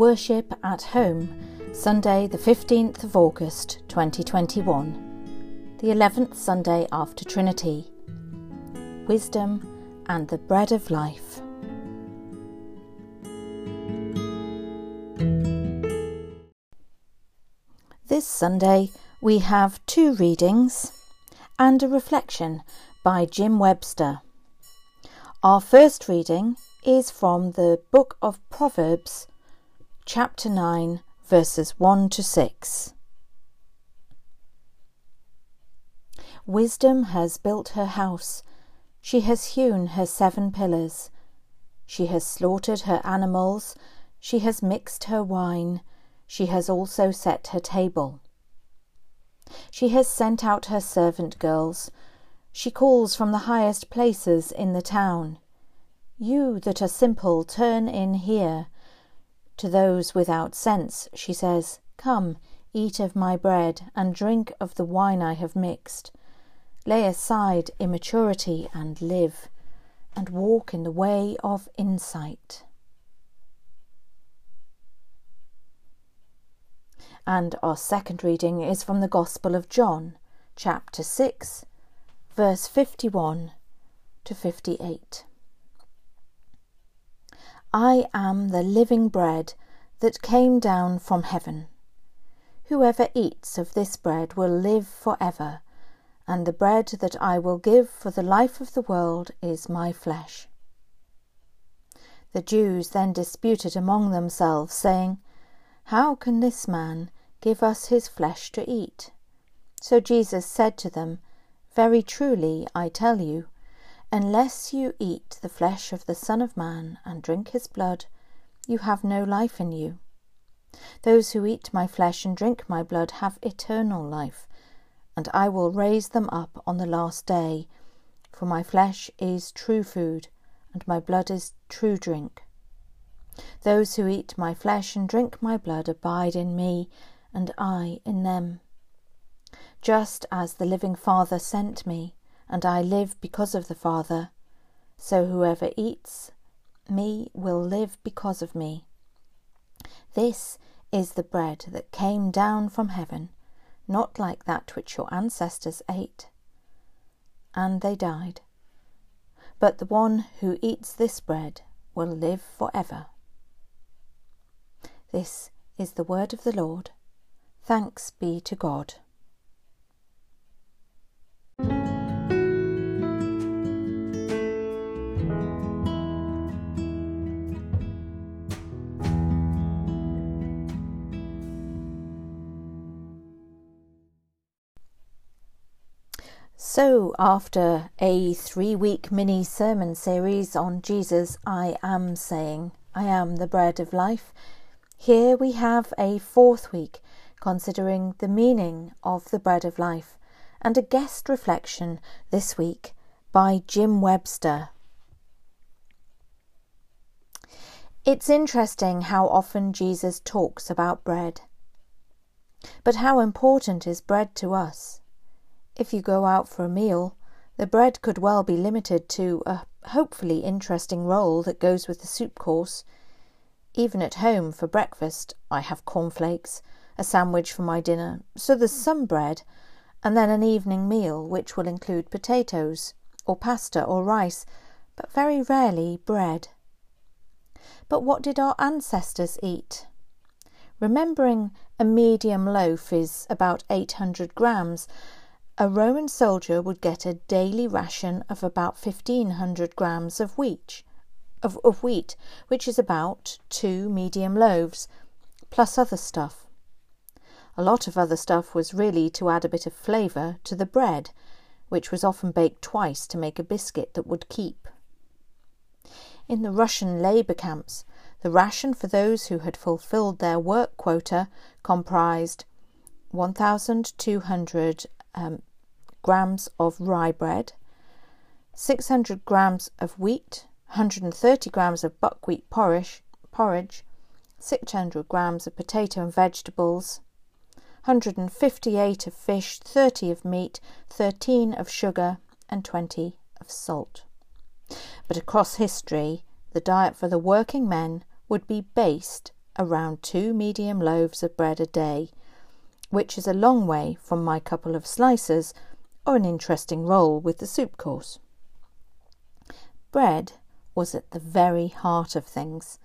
Worship at Home, Sunday, the 15th of August 2021, the 11th Sunday after Trinity. Wisdom and the Bread of Life. This Sunday we have two readings and a reflection by Jim Webster. Our first reading is from the book of Proverbs, chapter 9, verses 1 to 6. Wisdom has built her house, she has hewn her seven pillars, she has slaughtered her animals, she has mixed her wine, she has also set her table. She has sent out her servant girls, she calls from the highest places in the town. You that are simple, turn in here. To those without sense, she says, Come, eat of my bread, and drink of the wine I have mixed. Lay aside immaturity and live, and walk in the way of insight. And our second reading is from the Gospel of John, chapter 6, verse 51 to 58. I am the living bread that came down from heaven. Whoever eats of this bread will live for ever, and the bread that I will give for the life of the world is my flesh. The Jews then disputed among themselves, saying, How can this man give us his flesh to eat? So Jesus said to them, Very truly I tell you, Unless you eat the flesh of the Son of Man and drink his blood, you have no life in you. Those who eat my flesh and drink my blood have eternal life, and I will raise them up on the last day. For my flesh is true food, and my blood is true drink. Those who eat my flesh and drink my blood abide in me, and I in them. Just as the living Father sent me, and I live because of the Father. So whoever eats me will live because of me. This is the bread that came down from heaven, not like that which your ancestors ate. And they died. But the one who eats this bread will live for ever. This is the word of the Lord. Thanks be to God. So, after a three week mini sermon series on Jesus, I am saying, I am the bread of life, here we have a fourth week considering the meaning of the bread of life and a guest reflection this week by Jim Webster. It's interesting how often Jesus talks about bread. But how important is bread to us? If you go out for a meal, the bread could well be limited to a hopefully interesting roll that goes with the soup course. Even at home for breakfast, I have cornflakes, a sandwich for my dinner, so there's some bread, and then an evening meal which will include potatoes, or pasta or rice, but very rarely bread. But what did our ancestors eat? Remembering a medium loaf is about 800 grams, a Roman soldier would get a daily ration of about 1500 grams of wheat, of, of wheat, which is about two medium loaves, plus other stuff. A lot of other stuff was really to add a bit of flavour to the bread, which was often baked twice to make a biscuit that would keep. In the Russian labour camps, the ration for those who had fulfilled their work quota comprised 1,200 um, grams of rye bread, 600 grams of wheat, 130 grams of buckwheat porridge, porridge 600 grams of potato and vegetables, 158 of fish, 30 of meat, 13 of sugar, and 20 of salt. But across history, the diet for the working men would be based around two medium loaves of bread a day, which is a long way from my couple of slices or an interesting roll with the soup course. Bread was at the very heart of things.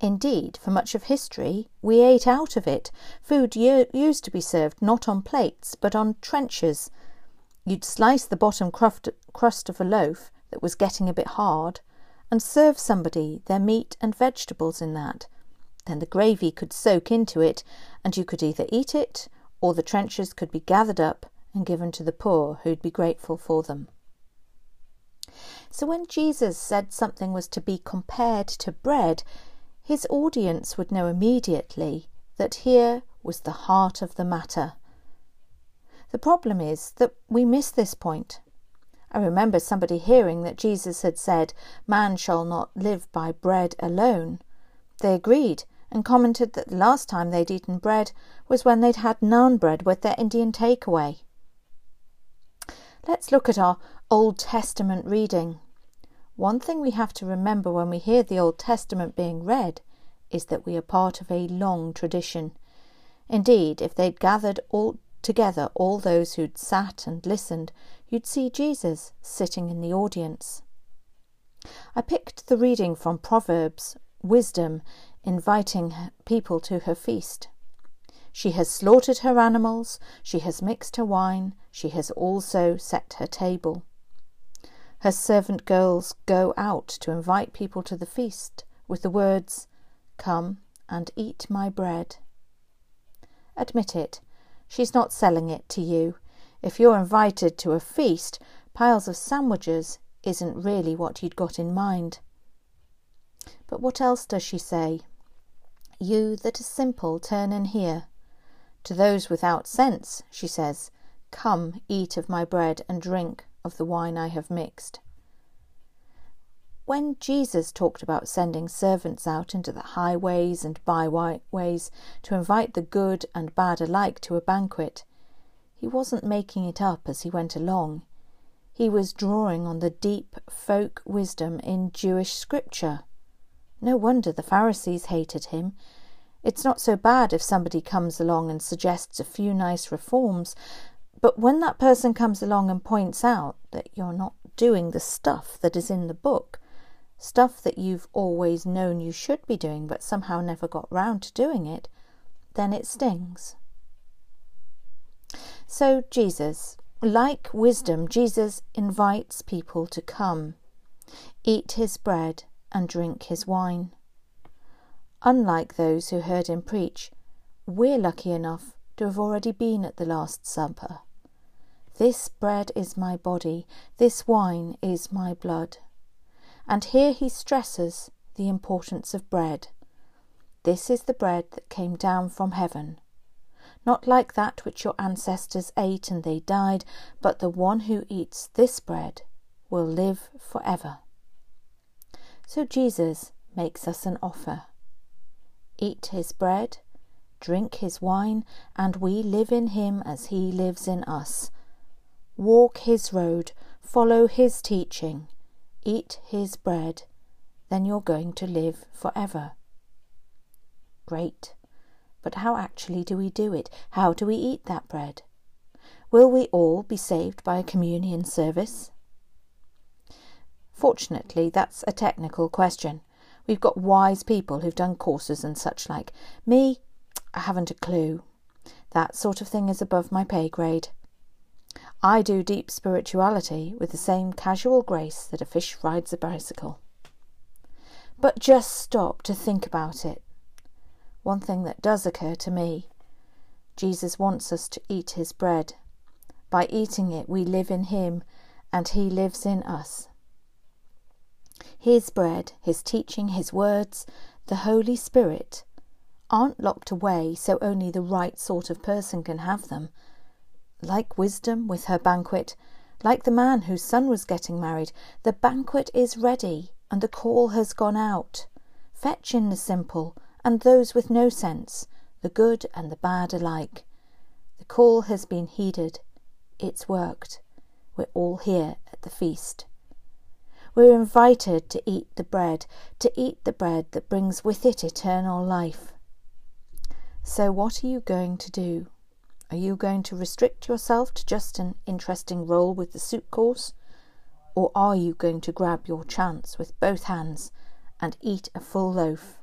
Indeed, for much of history, we ate out of it. Food used to be served not on plates, but on trenchers. You'd slice the bottom crust of a loaf that was getting a bit hard and serve somebody their meat and vegetables in that. Then the gravy could soak into it, and you could either eat it or the trenchers could be gathered up and given to the poor who'd be grateful for them. So when Jesus said something was to be compared to bread, his audience would know immediately that here was the heart of the matter. The problem is that we miss this point. I remember somebody hearing that Jesus had said, Man shall not live by bread alone. They agreed and commented that the last time they'd eaten bread was when they'd had naan bread with their Indian takeaway. Let's look at our Old Testament reading. One thing we have to remember when we hear the Old Testament being read is that we are part of a long tradition. Indeed, if they'd gathered all together all those who'd sat and listened, you'd see Jesus sitting in the audience. I picked the reading from Proverbs, Wisdom, inviting people to her feast. She has slaughtered her animals, she has mixed her wine, she has also set her table. Her servant girls go out to invite people to the feast with the words, Come and eat my bread. Admit it, she's not selling it to you. If you're invited to a feast, piles of sandwiches isn't really what you'd got in mind. But what else does she say? You that are simple, turn in here. To those without sense, she says, Come, eat of my bread and drink of the wine I have mixed. When Jesus talked about sending servants out into the highways and byways to invite the good and bad alike to a banquet, he wasn't making it up as he went along. He was drawing on the deep folk wisdom in Jewish scripture. No wonder the Pharisees hated him. It's not so bad if somebody comes along and suggests a few nice reforms, but when that person comes along and points out that you're not doing the stuff that is in the book, stuff that you've always known you should be doing but somehow never got round to doing it, then it stings. So, Jesus, like wisdom, Jesus invites people to come, eat his bread, and drink his wine. Unlike those who heard him preach, we're lucky enough to have already been at the Last Supper. This bread is my body, this wine is my blood. And here he stresses the importance of bread. This is the bread that came down from heaven. Not like that which your ancestors ate and they died, but the one who eats this bread will live forever. So Jesus makes us an offer. Eat his bread, drink his wine, and we live in him as he lives in us. Walk his road, follow his teaching, eat his bread, then you're going to live forever. Great. But how actually do we do it? How do we eat that bread? Will we all be saved by a communion service? Fortunately, that's a technical question. We've got wise people who've done courses and such like. Me, I haven't a clue. That sort of thing is above my pay grade. I do deep spirituality with the same casual grace that a fish rides a bicycle. But just stop to think about it. One thing that does occur to me Jesus wants us to eat his bread. By eating it, we live in him, and he lives in us. His bread, His teaching, His words, the Holy Spirit aren't locked away so only the right sort of person can have them. Like wisdom with her banquet, like the man whose son was getting married, the banquet is ready and the call has gone out. Fetch in the simple and those with no sense, the good and the bad alike. The call has been heeded. It's worked. We're all here at the feast. We're invited to eat the bread, to eat the bread that brings with it eternal life. So, what are you going to do? Are you going to restrict yourself to just an interesting roll with the soup course? Or are you going to grab your chance with both hands and eat a full loaf?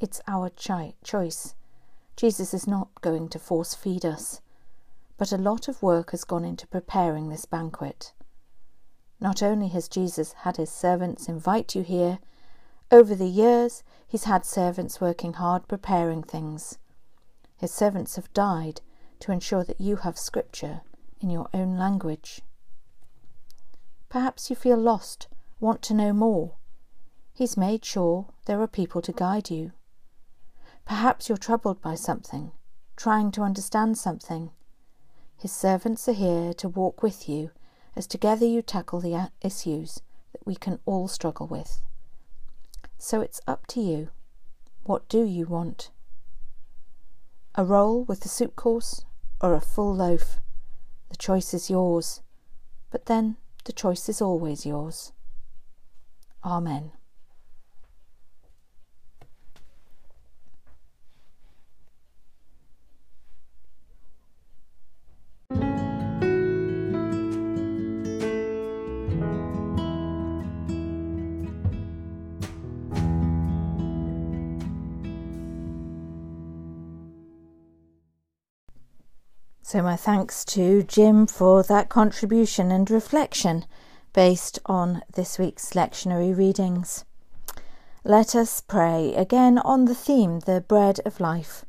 It's our chi- choice. Jesus is not going to force feed us, but a lot of work has gone into preparing this banquet. Not only has Jesus had his servants invite you here, over the years he's had servants working hard preparing things. His servants have died to ensure that you have scripture in your own language. Perhaps you feel lost, want to know more. He's made sure there are people to guide you. Perhaps you're troubled by something, trying to understand something. His servants are here to walk with you as together you tackle the issues that we can all struggle with. So it's up to you. What do you want? A roll with the soup course or a full loaf? The choice is yours, but then the choice is always yours. Amen. So, my thanks to Jim for that contribution and reflection based on this week's lectionary readings. Let us pray again on the theme, the bread of life,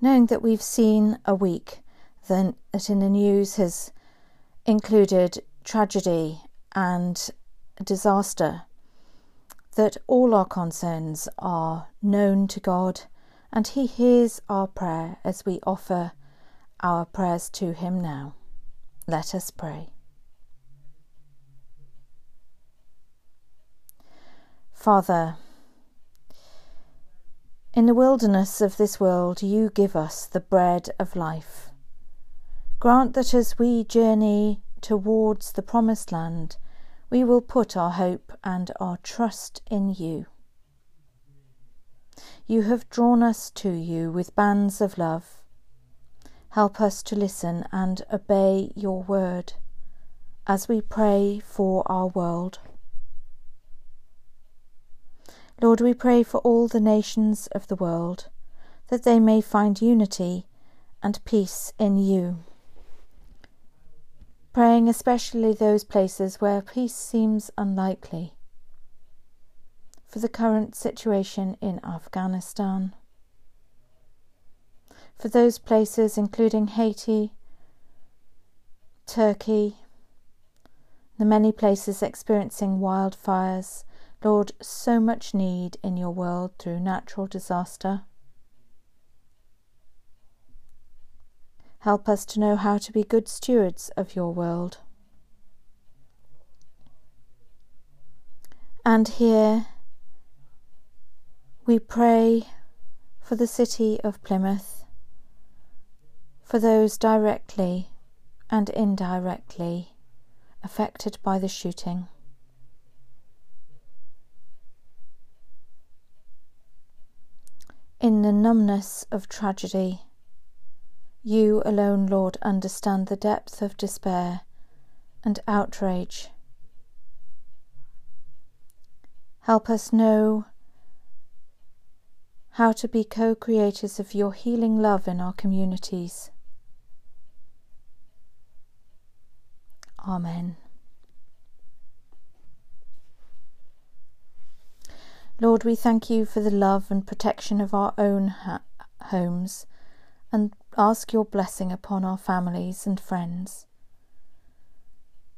knowing that we've seen a week that in the news has included tragedy and disaster, that all our concerns are known to God and He hears our prayer as we offer our prayers to Him now. Let us pray. Father, in the wilderness of this world, you give us the bread of life. Grant that as we journey towards the promised land, we will put our hope and our trust in you. You have drawn us to you with bands of love Help us to listen and obey your word as we pray for our world. Lord, we pray for all the nations of the world, that they may find unity and peace in you. Praying especially those places where peace seems unlikely. For the current situation in Afghanistan for those places, including Haiti, Turkey, the many places experiencing wildfires. Lord, so much need in your world through natural disaster. Help us to know how to be good stewards of your world. And here we pray for the city of Plymouth for those directly and indirectly affected by the shooting. In the numbness of tragedy, you alone, Lord, understand the depth of despair and outrage. Help us know how to be co creators of your healing love in our communities. Amen. Lord, we thank you for the love and protection of our own ha- homes and ask your blessing upon our families and friends.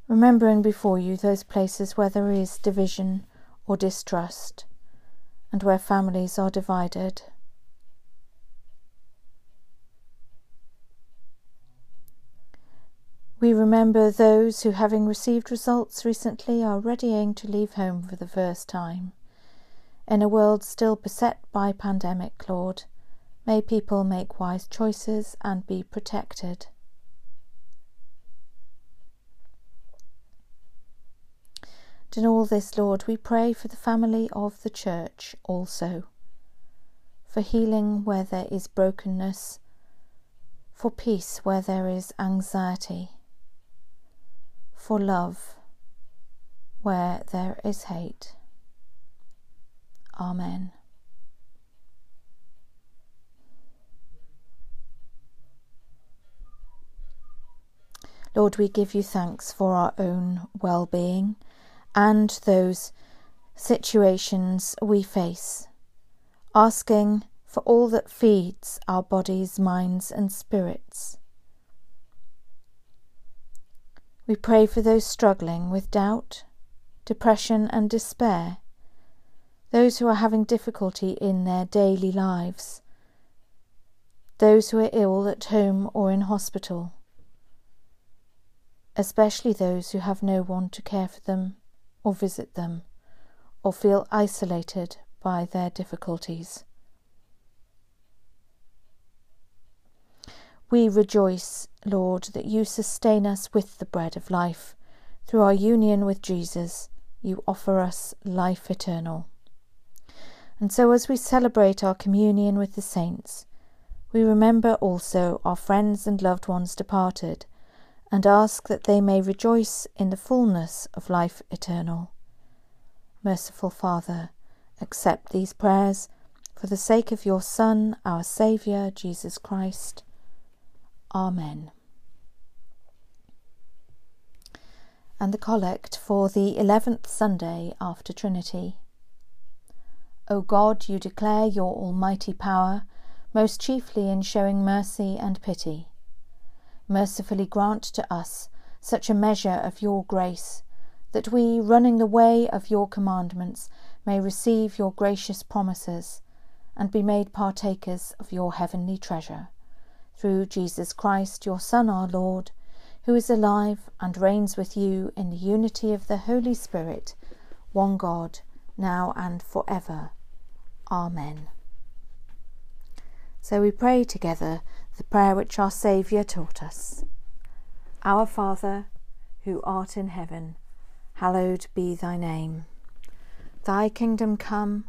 Remembering before you those places where there is division or distrust and where families are divided. We remember those who, having received results recently, are readying to leave home for the first time. In a world still beset by pandemic, Lord, may people make wise choices and be protected. And in all this, Lord, we pray for the family of the Church also, for healing where there is brokenness, for peace where there is anxiety, for love where there is hate. Amen. Lord, we give you thanks for our own well being and those situations we face, asking for all that feeds our bodies, minds, and spirits. We pray for those struggling with doubt, depression, and despair, those who are having difficulty in their daily lives, those who are ill at home or in hospital, especially those who have no one to care for them or visit them or feel isolated by their difficulties. We rejoice, Lord, that you sustain us with the bread of life. Through our union with Jesus, you offer us life eternal. And so, as we celebrate our communion with the saints, we remember also our friends and loved ones departed, and ask that they may rejoice in the fullness of life eternal. Merciful Father, accept these prayers for the sake of your Son, our Saviour, Jesus Christ. Amen. And the Collect for the eleventh Sunday after Trinity. O God, you declare your almighty power, most chiefly in showing mercy and pity. Mercifully grant to us such a measure of your grace that we, running the way of your commandments, may receive your gracious promises and be made partakers of your heavenly treasure. Through Jesus Christ, your Son, our Lord, who is alive and reigns with you in the unity of the Holy Spirit, one God, now and for ever. Amen. So we pray together the prayer which our Saviour taught us Our Father, who art in heaven, hallowed be thy name. Thy kingdom come,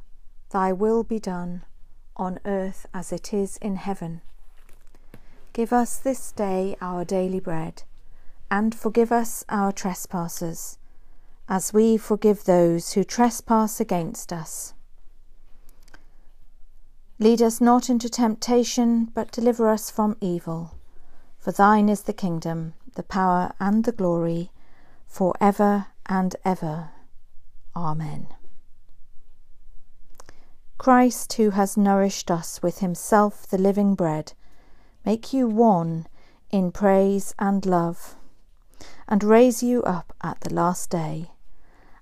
thy will be done, on earth as it is in heaven. Give us this day our daily bread, and forgive us our trespasses, as we forgive those who trespass against us. Lead us not into temptation, but deliver us from evil. For thine is the kingdom, the power, and the glory, for ever and ever. Amen. Christ, who has nourished us with himself, the living bread, make you one in praise and love, and raise you up at the last day.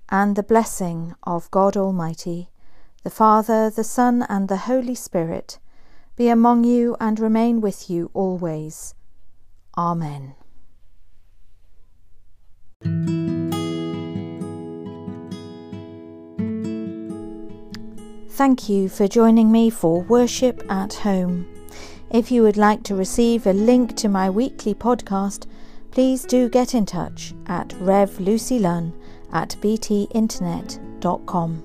And the blessing of God Almighty, the Father, the Son, and the Holy Spirit be among you and remain with you always. Amen. Thank you for joining me for Worship at Home. If you would like to receive a link to my weekly podcast, please do get in touch at revlucylunn at btinternet.com.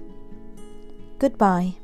Goodbye.